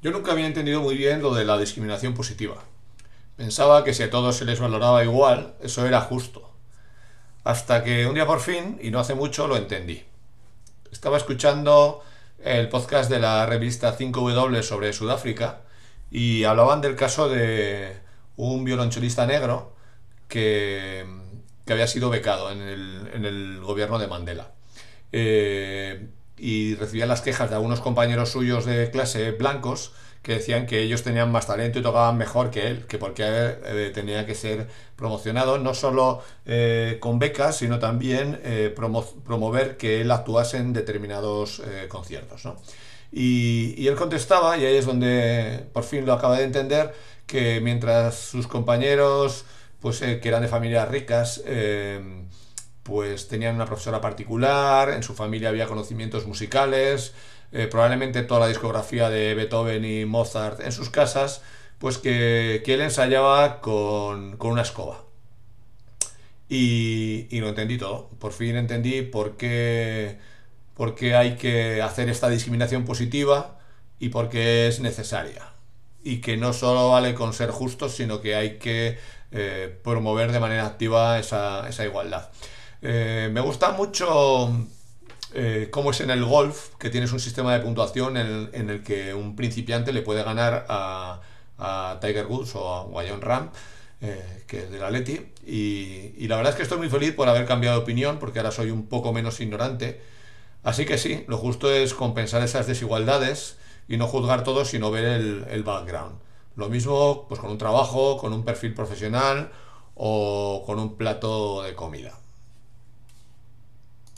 Yo nunca había entendido muy bien lo de la discriminación positiva. Pensaba que si a todos se les valoraba igual, eso era justo. Hasta que un día por fin, y no hace mucho, lo entendí. Estaba escuchando el podcast de la revista 5W sobre Sudáfrica y hablaban del caso de un violonchelista negro que, había sido becado en el, gobierno de Mandela. Eh, y recibía las quejas de algunos compañeros suyos de clase blancos que decían que ellos tenían más talento y tocaban mejor que él, que porque eh, tenía que ser promocionado no solo eh, con becas, sino también eh, promover que él actuase en determinados conciertos. Y, y, él contestaba, y ahí es donde por fin lo acaba de entender, que mientras sus compañeros, pues que eran de familias ricas, pues tenían una profesora particular, en su familia había conocimientos musicales, eh, probablemente toda la discografía de Beethoven y Mozart en sus casas, pues que, él ensayaba con, una escoba. Y, y, lo entendí todo. Por fin entendí por qué, por qué hay que hacer esta discriminación positiva y por qué es necesaria. Y que no solo vale con ser justos, sino que hay que eh, promover de manera activa esa, esa igualdad. Eh, me gusta mucho eh, cómo es en el golf, que tienes un sistema de puntuación en el, que un principiante le puede ganar a, Tiger Woods o a, John Ram, eh, que es de la Leti. Y, la verdad es que estoy muy feliz por haber cambiado de opinión, porque ahora soy un poco menos ignorante. Así que sí, lo justo es compensar esas desigualdades y no juzgar todo, sino ver el, el background. Lo mismo pues con un trabajo, con un perfil profesional o con un plato de comida.